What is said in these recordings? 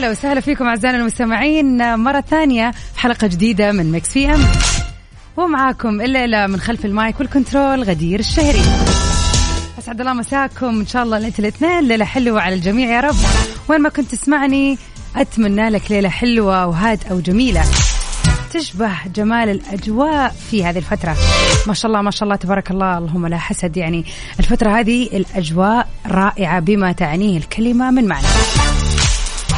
ويا هلا وسهلا فيكم أعزائنا المستمعين. مرة ثانية في حلقة جديدة من Mix PM ومعاكم الليلة من خلف ال mic وال control غدير الشهري. أسعد الله مساكم. إن شاء الله ليلة الاثنين ليلة حلوة على الجميع يا رب. وين ما كنت تسمعني أتمنى لك ليلة حلوة وهادئة وجميلة تشبه جمال الأجواء في هذه الفترة. ما شاء الله ما شاء الله تبارك الله. اللهم لا حسد يعني الفترة هذه الأجواء رائعة بما تعنيه الكلمة من معنى.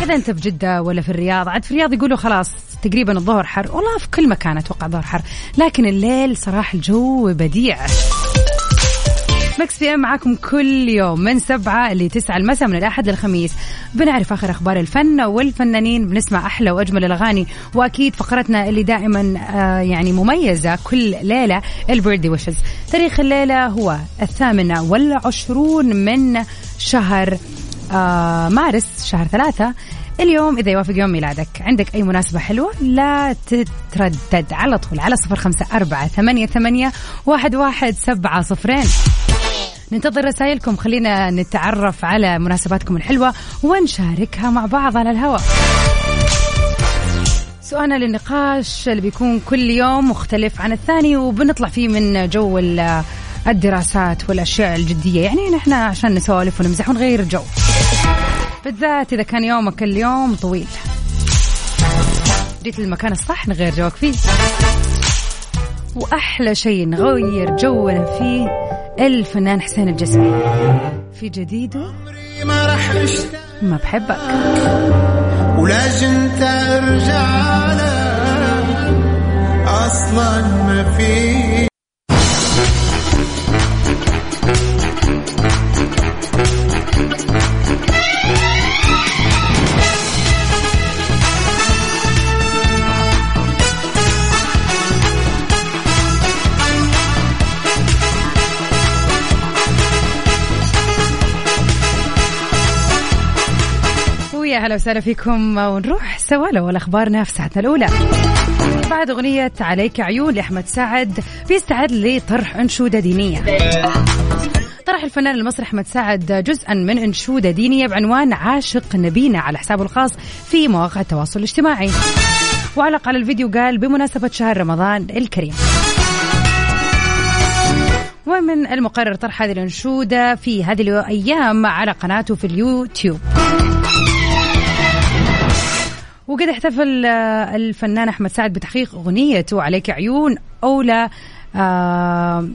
إذا أنت في جدة ولا في الرياض عاد في الرياض يقولوا خلاص تقريبا الظهر حر والله في كل مكان أتوقع ظهر حر لكن الليل صراحة الجو بديع. مكس في إم معاكم كل يوم من سبعة لتسعة المساء من الأحد للخميس. بنعرف آخر أخبار الفن والفنانين بنسمع أحلى وأجمل الأغاني وأكيد فقرتنا اللي دائما آه يعني مميزة كل ليلة البيردي ويشز تاريخ الليلة هو الثامنة والعشرون من شهر مارس شهر ثلاثة. اليوم إذا يوافق يوم ميلادك. عندك أي مناسبة حلوة لا تتردد. على طول على صفر خمسة أربعة ثمانية, ثمانية واحد, واحد سبعة صفرين. ننتظر رسائلكم. خلينا نتعرف على مناسباتكم الحلوة ونشاركها مع بعض على الهواء. سؤالنا للنقاش اللي بيكون كل يوم مختلف عن الثاني وبنطلع فيه من جو الدراسات والأشياء الجدية. يعني نحن عشان نسولف ونمزح ونغير الجو بالذات إذا كان يومك اليوم طويل. جيت للمكان الصح نغير جوك فيه. وأحلى شيء نغير جونا فيه الفنان حسين الجسمي. في جديده ما راح ما بحبك. ولازم ترجع أصلا ما في ويا هلا وسهلا فيكم. ونروح سوا أخبارنا في ساعتنا الأولى. بعد أغنية عليك عيون لأحمد سعد بيستعد لطرح أنشودة دينية. طرح الفنان المصري أحمد سعد جزءا من أنشودة دينية بعنوان عاشق نبينا على حسابه الخاص في مواقع التواصل الاجتماعي. وعلق على الفيديو قال بمناسبة شهر رمضان الكريم. ومن المقرر طرح هذه الأنشودة في هذه الأيام على قناته في اليوتيوب. وقد احتفل آه، الفنان أحمد سعد بتحقيق أغنيته عليك عيون أولى آه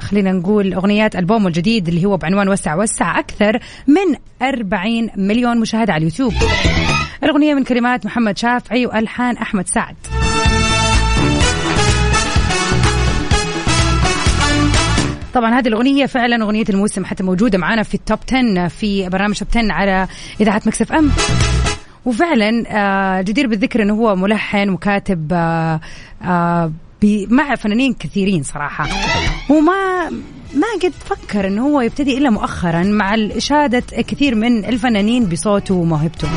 خلينا نقول أغنيات ألبومه الجديد اللي هو بعنوان وسع وسع أكثر من 40 مليون مشاهدة على اليوتيوب. الأغنية من كلمات محمد شافعي وألحان أحمد سعد. طبعا هذه الأغنية فعلا أغنية الموسم حتى موجودة معنا في التوب 10 في برنامج توب 10 على إذاعة مكسف أم وفعلا آه، جدير بالذكر إنه هو ملحن وكاتب آه، آه، مع فنانين كثيرين صراحة. وما ما قد فكر إنه هو يبتدي إلا مؤخرا مع اشاده كثير من الفنانين بصوته وموهبته.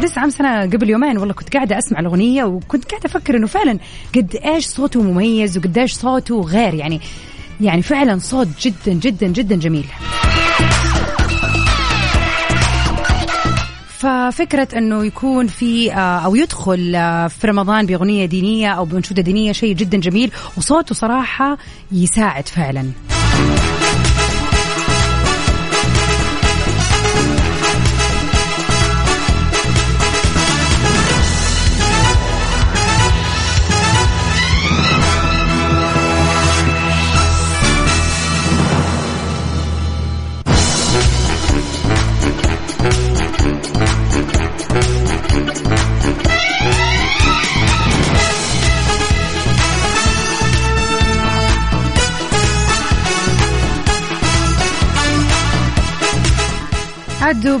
لسه عام سنة قبل يومين والله كنت قاعدة أسمع الأغنية وكنت قاعدة أفكر إنه فعلا قد إيش صوته مميز وقد إيش صوته غير. يعني يعني فعلا صوت جدا جدا جدا جميل. ففكرة إنه يكون في آه، أو يدخل آه، في رمضان بأغنية دينية أو بأنشودة دينية شيء جدا جميل وصوته صراحة يساعد فعلا.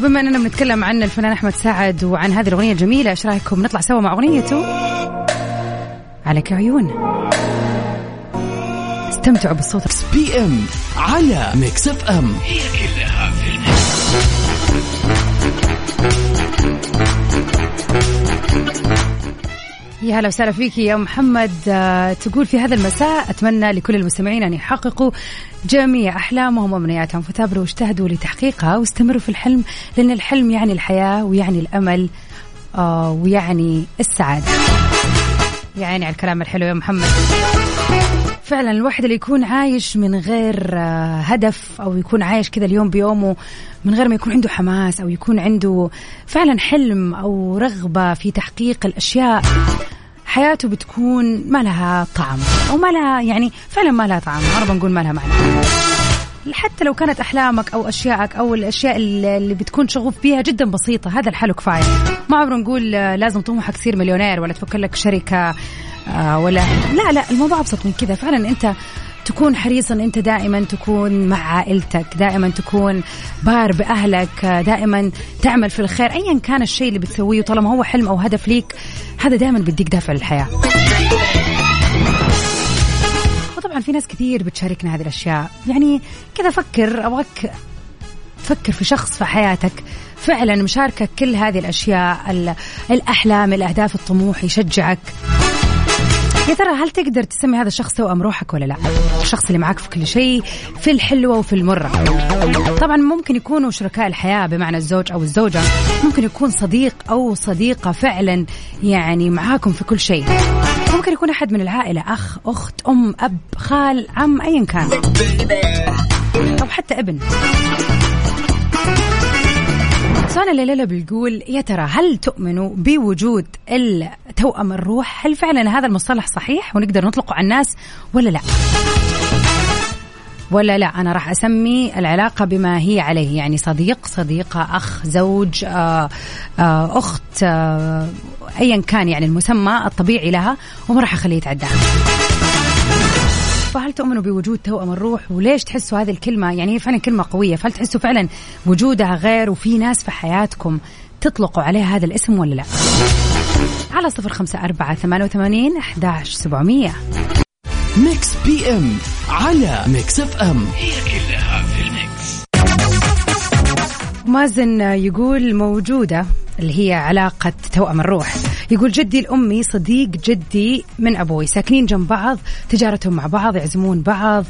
وبما أننا بنتكلم عن الفنان أحمد سعد وعن هذه الأغنية الجميلة إيش رأيكم؟ نطلع سوا مع أغنيته عليك عيون. استمتعوا بالصوت. PM على Mix FM هي كلها في ال mix. يا هلا وسهلا فيك يا محمد آه، تقول في هذا المساء أتمنى لكل المستمعين أن يحققوا جميع أحلامهم وأمنياتهم فثابروا واجتهدوا لتحقيقها واستمروا في الحلم لأن الحلم يعني الحياة ويعني الأمل آه، ويعني السعادة. يا عيني على الكلام الحلو يا محمد. فعلا الواحد اللي يكون عايش من غير آه، هدف أو يكون عايش كذا اليوم بيومه من غير ما يكون عنده حماس أو يكون عنده فعلا حلم أو رغبة في تحقيق الأشياء حياته بتكون ما لها طعم أو ما لها يعني فعلا ما لها طعم ما بنقول ما لها معنى. حتى لو كانت أحلامك أو اشيائك أو الأشياء اللي بتكون شغوف بيها جدا بسيطة هذا الحل كفاية. ما عمره نقول آه، لازم طموحك تصير مليونير ولا تفكر لك شركة ولا لا لا الموضوع أبسط من كذا. فعلا أنت تكون حريصا أنت دائما تكون مع عائلتك دائما تكون بار بأهلك آه، دائما تعمل في الخير ايا كان الشيء اللي بتسويه طالما هو حلم أو هدف ليك هذا دائما بيديك دافع للحياة. وطبعا في ناس كثير بتشاركنا هذه الأشياء. يعني كذا فكر أبغاك فكر في شخص في حياتك فعلا مشاركك كل هذه الأشياء ال- الأحلام الأهداف الطموح يشجعك. يا ترى هل تقدر تسمي هذا الشخص توأم روحك ولا لا؟ الشخص اللي معك في كل شيء في الحلوة وفي المرة. طبعا ممكن يكونوا شركاء الحياة بمعنى الزوج أو الزوجة، ممكن يكون صديق أو صديقة فعلا يعني معاكم في كل شيء. ممكن يكون أحد من العائلة أخ، أخت، أم، أب، خال، عم، أيا كان. أو حتى ابن. سؤالنا الليلة بيقول يا ترى هل تؤمنوا بوجود التوأم الروح؟ هل فعلا هذا المصطلح صحيح ونقدر نطلقه على الناس ولا لا؟ ولا لا أنا راح أسمي العلاقة بما هي عليه يعني صديق صديقة أخ زوج آه آه أخت آه أيا كان يعني المسمى الطبيعي لها وما راح أخليه يتعداها فهل تؤمنوا بوجود توأم الروح وليش تحسوا هذه الكلمة؟ يعني هي فعلا كلمة قوية. فهل تحسوا فعلا وجودها غير وفي ناس في حياتكم تطلقوا عليها هذا الاسم ولا لا؟ على صفر خمسة أربعة ثمانية وثمانين أحداش سبعمية. Mix PM على Mix FM. هي كلها في ال mix. مازن يقول موجودة اللي هي علاقة توأم الروح. يقول جدي الأمي صديق جدي من أبوي. ساكنين جنب بعض تجارتهم مع بعض يعزمون بعض.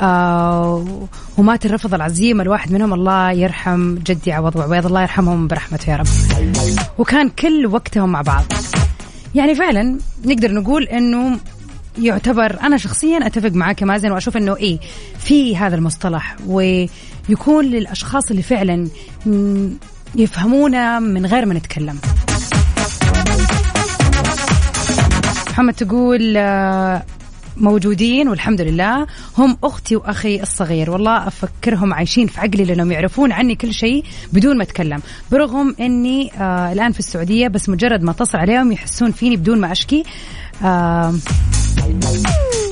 آه ومات الرفض العزيمة الواحد منهم. الله يرحم جدي عوض وعويض. الله يرحمهم برحمته يا رب. وكان كل وقتهم مع بعض. يعني فعلا نقدر نقول إنه يعتبر أنا شخصيا أتفق يا مازن وأشوف إنه إيه في هذا المصطلح. ويكون للأشخاص اللي فعلا يفهمونا من غير ما نتكلم. محمد تقول آه، موجودين والحمد لله. هم أختي وأخي الصغير. والله أفكرهم عايشين في عقلي لأنهم يعرفون عني كل شيء بدون ما أتكلم. برغم إني آه الآن في السعودية بس مجرد ما أتصل عليهم يحسون فيني بدون ما أشكي. آه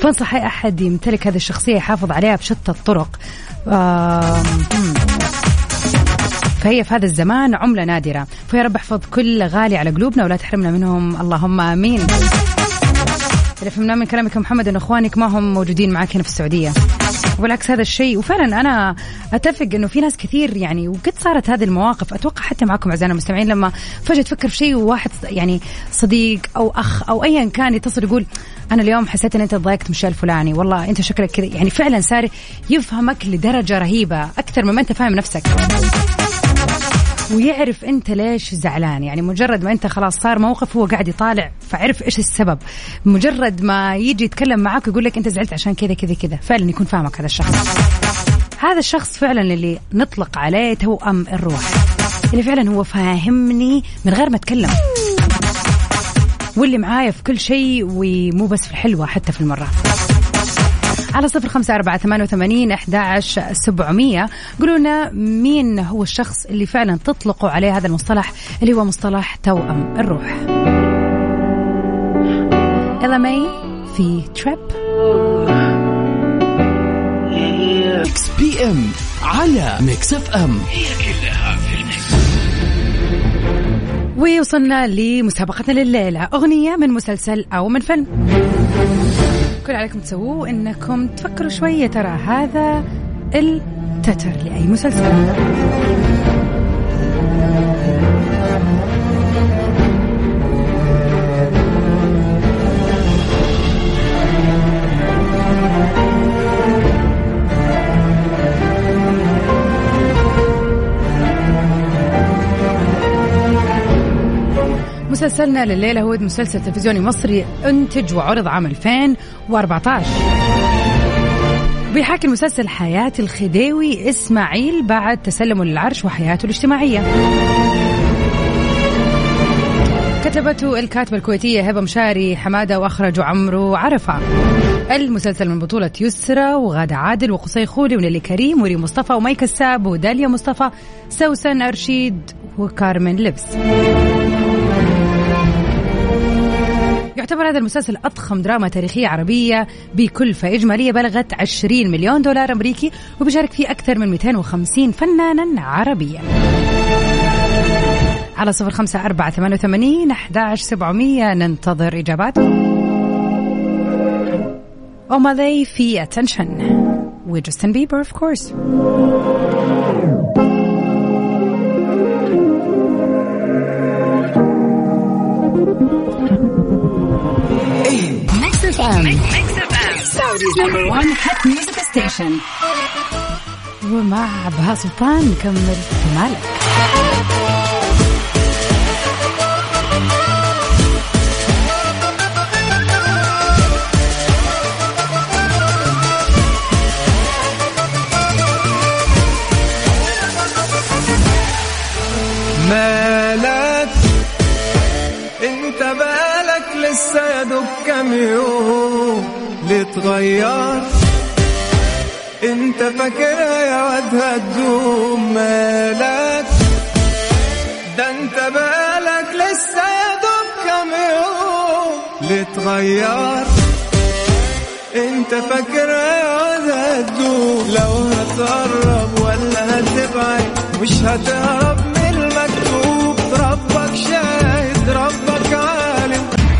فانصح أي أحد يمتلك هذه الشخصية يحافظ عليها بشتى الطرق. آه. فهي في هذا الزمان عملة نادرة. فيا رب احفظ كل غالي على قلوبنا ولا تحرمنا منهم. اللهم آمين. اللي فهمناه من كلامك محمد إن إخوانك ما هم موجودين معك هنا في السعودية. وبالعكس هذا الشيء. وفعلا أنا أتفق إنه في ناس كثير يعني وقد صارت هذه المواقف. أتوقع حتى معكم أعزائنا المستمعين لما فجأة تفكر في شيء وواحد يعني صديق أو أخ أو ايا كان يتصل يقول أنا اليوم حسيت إن أنت ضايقت مشي الفلاني والله أنت شكلك كذا. يعني فعلا صار يفهمك لدرجة رهيبة أكثر مما أنت فاهم نفسك. ويعرف انت ليش زعلان. يعني مجرد ما انت خلاص صار موقف هو قاعد يطالع فعرف إيش السبب. مجرد ما يجي يتكلم معك ويقول لك أنت زعلت عشان كذا كذا كذا فعلا يكون فاهمك هذا الشخص. هذا الشخص فعلا اللي نطلق عليه توأم الروح اللي فعلا هو فاهمني من غير ما أتكلم. واللي معايا في كل شيء ومو بس في الحلوة حتى في المرة. على صفر خمسة أربعة ثمانية وثمانين أحد سبعمية. قولوا لنا مين هو الشخص اللي فعلا تطلقوا عليه هذا المصطلح اللي هو مصطلح توأم الروح. إلا مي في تريب. Mix PM على Mix FM. هي كلها في ال mix. ووصلنا لمسابقتنا لليلة. أغنية من مسلسل أو من فيلم. كل عليكم تسووه إنكم تفكروا شوية ترى هذا التتر لأي مسلسل. مسلسلنا لليلة هو مسلسل تلفزيوني مصري إنتج وعرض عام 2014 بيحاكي المسلسل حياة الخديوي إسماعيل بعد تسلمه للعرش وحياته الاجتماعية. كتبته الكاتبة الكويتية هبة مشاري حمادة وأخرجه عمرو عرفة. المسلسل من بطولة يسرى وغادة عادل وقصي خولي ونيلي كريم وري مصطفى ومي كساب وداليا مصطفى سوسن أرشيد وكارمن لبس. يعتبر هذا المسلسل أضخم دراما تاريخية عربية بكلفة إجمالية بلغت 20 مليون دولار أمريكي وبيشارك فيه أكثر من 250 فنانا عربيا. على صفر خمسة أربعة ثمانية وثمانين أحداش سبعمية ننتظر إجاباتكم أومالي في attention وجاستن بيبر of course. FM. Saudi's number one hit music station. ومع بهاء سلطان نكمل في مالك بالك لسه يا دوب كام يوم لتغير. انت فاكرها يا واد هتدوم مالك؟ ده انت بالك لسه يا دوب كام يوم لتغير. انت فاكرها يا واد هتدوم لو هتقرب ولا هتبعد مش هتهرب من المكتوب. ربك شاهد ربك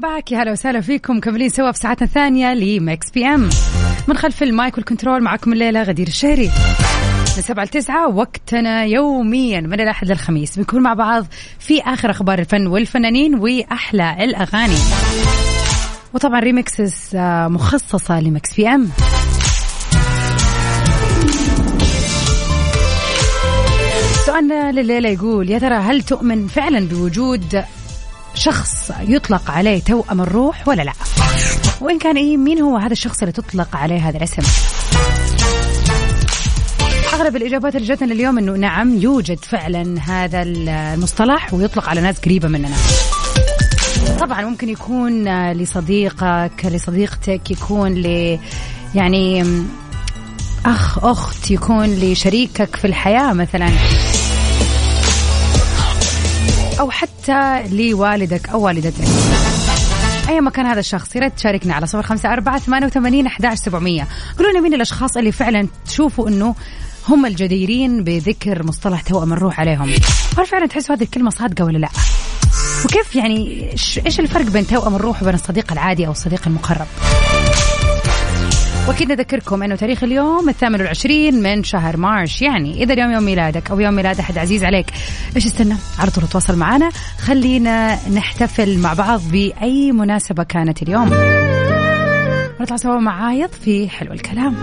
back يا هلا وسهلا فيكم. مكملين سوا في ساعتنا الثانية ل Mix PM من خلف ال mic وال control معكم الليلة غدير الشهري. من سبعة لتسعة وقتنا يوميا من الأحد للخميس. بنكون مع بعض في آخر أخبار الفن والفنانين وأحلى الأغاني. وطبعا remixes آه، مخصصة ل Mix PM سؤالنا لليلة يقول يا ترى هل تؤمن فعلا بوجود شخص يطلق عليه توأم الروح ولا لا؟ وإن كان إيه مين هو هذا الشخص اللي تطلق عليه هذا الاسم؟ أغلب الإجابات اللي جاتنا اليوم أنه نعم يوجد فعلا هذا المصطلح ويطلق على ناس قريبة مننا. طبعا ممكن يكون لصديقك لصديقتك يكون ل يعني أخ أخت يكون لشريكك في الحياة مثلا. أو حتى لوالدك أو والدتك. أي مكان هذا الشخص يا ريت تشاركنا على صفر خمسة أربعة ثمانية وثمانين أحداش سبعمية. قولوا مين الأشخاص اللي فعلا تشوفوا أنه هم الجديرين بذكر مصطلح توأم الروح عليهم. هل فعلا تحسوا هذه الكلمة صادقة ولا لا؟ وكيف يعني إيش الفرق بين توأم الروح وبين الصديق العادي أو الصديق المقرب؟ وأكيد نذكركم إنه تاريخ اليوم الثامن والعشرين من شهر مارش يعني إذا اليوم يوم ميلادك أو يوم ميلاد أحد عزيز عليك إيش استنى؟ على طول تواصل معنا. خلينا نحتفل مع بعض بأي مناسبة كانت اليوم. نطلع سوا مع عايض في حلو الكلام.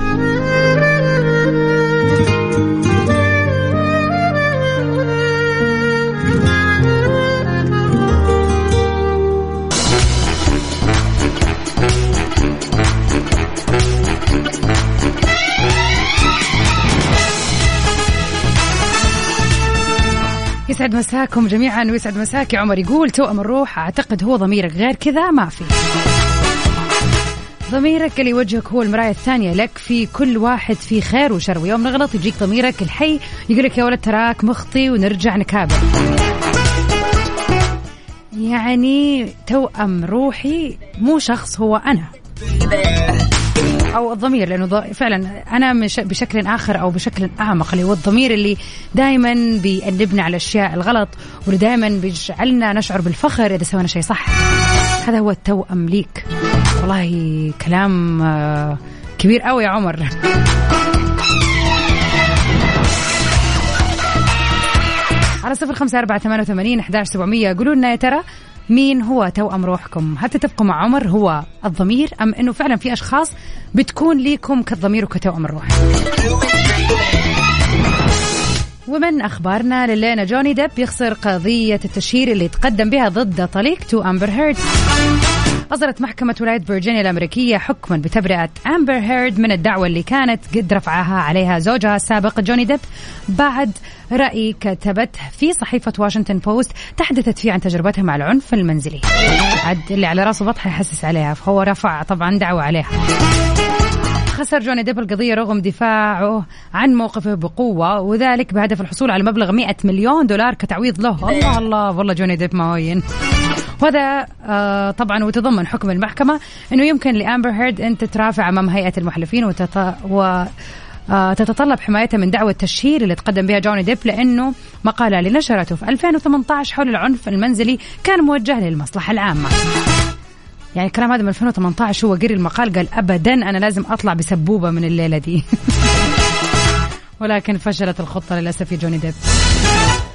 يسعد مساكم جميعا ويسعد مساك يا عمر. يقول توأم الروح أعتقد هو ضميرك. غير كذا ما في. ضميرك اللي يوجهك هو المراية الثانية لك في كل واحد في خير وشر. ويوم نغلط يجيك ضميرك الحي يقول لك يا ولد تراك مخطي ونرجع نكابر. يعني توأم روحي مو شخص هو أنا. أو الضمير لأنه فعلا أنا بشكل آخر أو بشكل أعمق اللي هو الضمير اللي دائما بيأنبنا على الأشياء الغلط واللي دائما بيجعلنا نشعر بالفخر إذا سوينا شيء صح. هذا هو التوأم ليك. والله كلام آه، كبير قوي يا عمر. على صفر خمسة أربعة ثمانية وثمانين أحداش سبعمية. قولوا لنا يا ترى مين هو توأم روحكم؟ هل تتفقوا مع عمر هو الضمير أم أنه فعلا في أشخاص بتكون ليكم كالضمير وكتوأم الروح؟ ومن أخبارنا لليلة جوني ديب يخسر قضية التشهير اللي تقدم بها ضد طليقته أمبر هيرد أصدرت محكمة ولاية فيرجينيا الأمريكية حكما بتبرئة أمبر هيرد من الدعوة اللي كانت قد رفعها عليها زوجها السابق جوني ديب بعد رأي كتبته في صحيفة واشنطن بوست تحدثت فيه عن تجربتها مع العنف المنزلي. عد اللي على راسه بطحة يحسس عليها فهو رفع طبعا دعوة عليها. خسر جوني ديب القضية رغم دفاعه عن موقفه بقوة وذلك بهدف الحصول على مبلغ 100 مليون دولار كتعويض له. الله الله والله جوني ديب ما هين وهذا آه طبعا وتضمن حكم المحكمة إنه يمكن لأمبر هيرد إن تترافع أمام هيئة المحلفين وتت... و آه، تتطلب حمايتها من دعوة تشهير اللي تقدم بها جوني ديب لأنه مقالة اللي نشرته في 2018 حول العنف المنزلي كان موجه للمصلحة العامة. يعني الكلام هذا من 2018 هو قري المقال قال ابدا أنا لازم أطلع بسبوبة من الليلة دي. ولكن فشلت الخطة للأسف يا جوني ديب.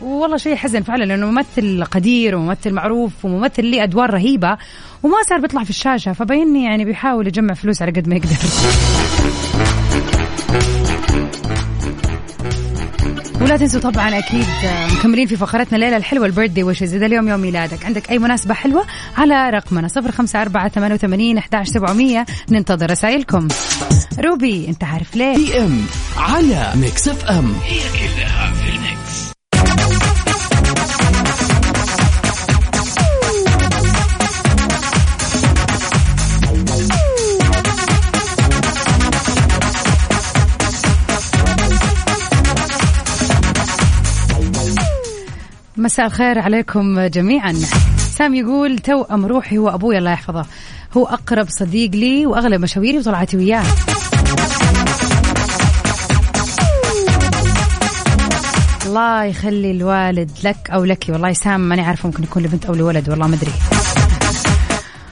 والله شيء حزن فعلا لأنه ممثل قدير وممثل معروف وممثل ليه أدوار رهيبة وما صار بيطلع في الشاشة فبيني يعني بيحاول يجمع فلوس على قد ما يقدر. ولا تنسوا طبعا أكيد مكملين في فقرتنا الليلة الحلوة ال birthday wishes إذا اليوم يوم ميلادك عندك أي مناسبة حلوة على رقمنا 054 88 11700 ننتظر رسائلكم. روبي أنت عارف ليه PM على Mix FM. هي كلها مساء الخير عليكم جميعا. سام يقول توأم روحي هو أبوي الله يحفظه. هو أقرب صديق لي وأغلب مشاويري وطلعتي وياه. الله يخلي الوالد لك أو لك. والله سام ماني عارفة ممكن يكون لبنت أو لولد والله ما أدري.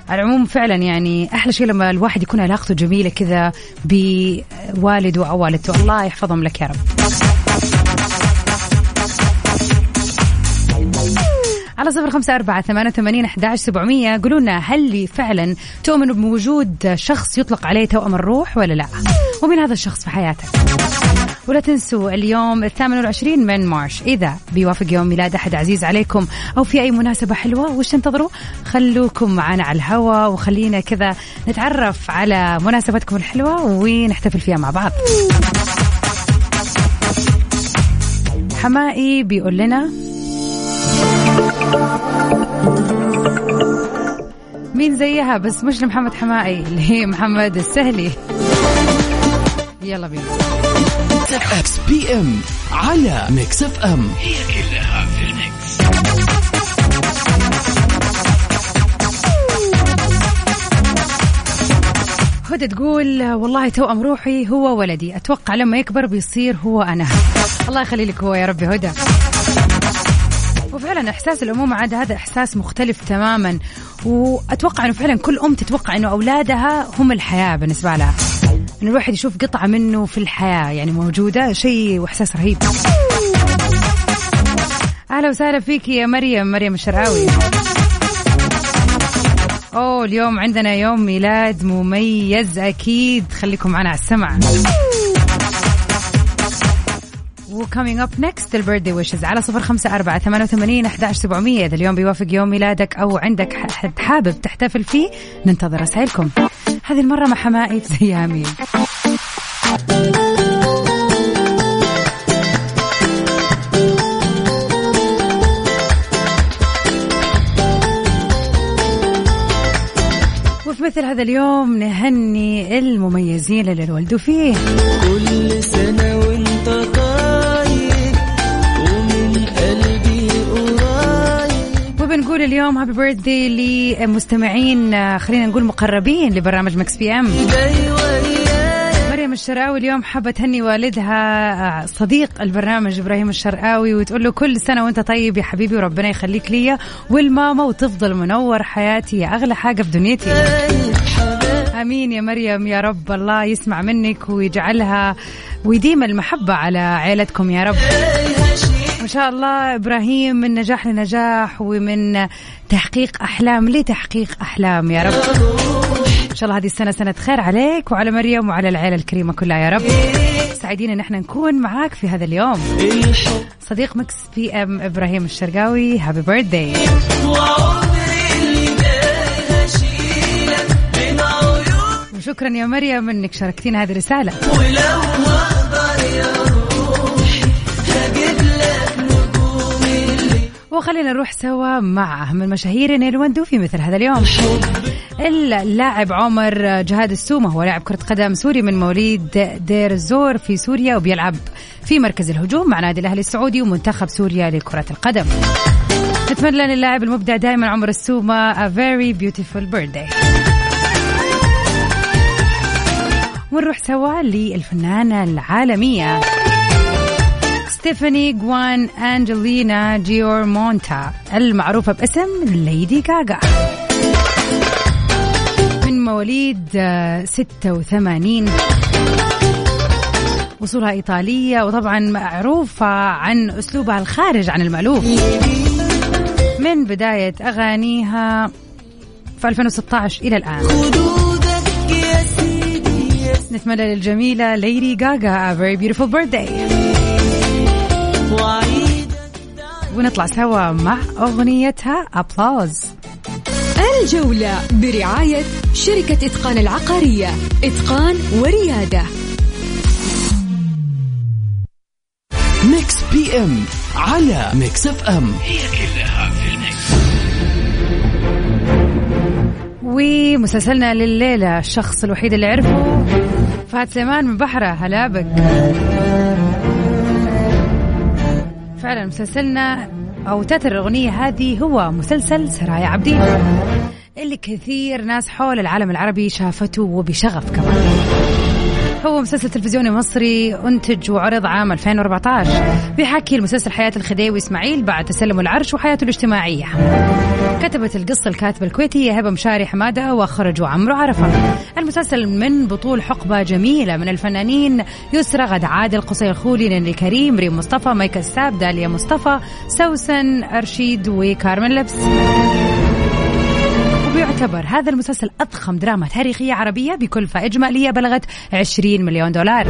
على العموم فعلا يعني أحلى شيء لما الواحد يكون علاقته جميلة كذا بوالده أو والدته. الله يحفظهم لك يا رب. على صفر خمسة أربعة ثمانية وثمانين أحد سبعمية. قولوا لنا هل فعلا تؤمنوا بوجود شخص يطلق عليه توأم الروح ولا لا؟ ومن هذا الشخص في حياتك؟ ولا تنسوا اليوم الثامن والعشرين من مارش. إذا بيوافق يوم ميلاد أحد عزيز عليكم أو في أي مناسبة حلوة وش تنتظروا؟ خلوكم معنا على الهواء وخلينا كذا نتعرف على مناسبتكم الحلوة ونحتفل فيها مع بعض. حماقي بيقول لنا مين زيها؟ بس مش لمحمد حماقي اللي هي محمد السهلي. يلا بينا. Mix PM على Mix FM هي كلها في ال mix. هدى تقول والله توأم روحي هو ولدي. أتوقع لما يكبر بيصير هو أنا. الله يخلي لك هو يا ربي هدى. وفعلا إحساس الأمومة عاد هذا إحساس مختلف تماما. وأتوقع إنه فعلا كل أم تتوقع إنه أولادها هم الحياة بالنسبة لها. إنه الواحد يشوف قطعة منه في الحياة يعني موجودة شيء وإحساس رهيب. أهلا وسهلا فيك يا مريم مريم الشرعاوي. أوه اليوم عندنا يوم ميلاد مميز أكيد. خليكم معنا على السمع. و coming up next ال birthday wishes على صفر خمسة أربعة ثمانية وثمانين أحداش سبعمية. إذا اليوم بيوافق يوم ميلادك أو عندك حد حابب تحتفل فيه ننتظر رسائلكم. هذه المرة مع حماقي زيها وفي مثل هذا اليوم نهني المميزين اللي ولدوا فيه. كل اليوم. happy birthday لمستمعين آه، خلينا نقول مقربين لبرنامج Mix PM مريم الشرقاوي اليوم حابة تهني والدها آه، صديق البرنامج إبراهيم الشرقاوي وتقول له كل سنة وأنت طيب يا حبيبي وربنا يخليك ليا والماما وتفضل منور حياتي يا أغلى حاجة في دنيتي. آمين يا مريم يا رب الله يسمع منك ويجعلها ويديم المحبة على عيلتكم يا رب. شاء الله إبراهيم من نجاح لنجاح ومن تحقيق أحلام لتحقيق أحلام يا رب. إن شاء الله هذه السنة سنة خير عليك وعلى مريم وعلى العيلة الكريمة كلها يا رب. سعيدين إن إحنا نكون معاك في هذا اليوم. صديق Mix PM إبراهيم الشرقاوي happy birthday وشكرا يا مريم إنك شاركتينا هذه الرسالة. وخلينا نروح سوا مع أهم المشاهير ولدوا في مثل هذا اليوم. اللاعب عمر جهاد السومة هو لاعب كرة قدم سوري من مواليد دير الزور في سوريا وبيلعب في مركز الهجوم مع نادي الأهلي السعودي ومنتخب سوريا لكرة القدم. نتمنى للاعب المبدع دائما عمر السومة a very beautiful birthday. ونروح سوا للفنانة العالمية. ستيفاني جوان أنجلينا جيور مونتا المعروفة باسم ليدي غاغا من مواليد آه، 86 وصولها إيطالية وطبعا معروفة عن أسلوبها الخارج عن المألوف. من بداية أغانيها في 2016 إلى الآن. نتمنى للجميلة ليدي غاغا a very beautiful birthday. ونطلع سوا مع أغنيتها Applause الجولة برعاية شركة إتقان العقارية إتقان وريادة. ميكس إف إم على ميكس إف إم. هي كلها في ال mix. ومسلسلنا لليلة الشخص الوحيد اللي عرفه فهد سليمان من بحرة. هلا بك. فعلا مسلسلنا أو تتر الأغنية هذه هو مسلسل سرايا عبدين اللي كثير ناس حول العالم العربي شافته وبشغف كمان. هو مسلسل تلفزيوني مصري أنتج وعرض عام 2014 بيحكي المسلسل حياة الخديوي إسماعيل بعد تسلم العرش وحياته الاجتماعية. كتبت القصة الكاتبة الكويتية هبة مشاري حمادة وأخرجوا عمرو عرفة. المسلسل من بطول حقبة جميلة من الفنانين يسرى غد عادل قصي الخولي نيلي كريم ريم مصطفى مايكل ساب داليا مصطفى سوسن أرشيد وكارمن لبس. وبيعتبر هذا المسلسل أضخم دراما تاريخية عربية بكلفة إجمالية بلغت 20 مليون دولار.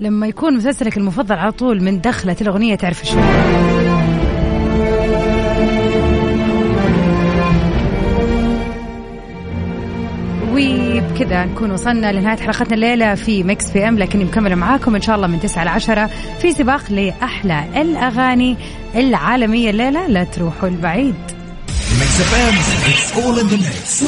لما يكون مسلسلك المفضل على طول من دخلة الأغنية تعرف شو. وبكذا نكون وصلنا لنهاية حلقتنا الليلة في ميكس إف إم لكني مكملة معاكم إن شاء الله من 9 ل 10 في سباق لأحلى الأغاني العالمية الليلة. لا تروحوا البعيد. ميكس اف ام it's all in the mix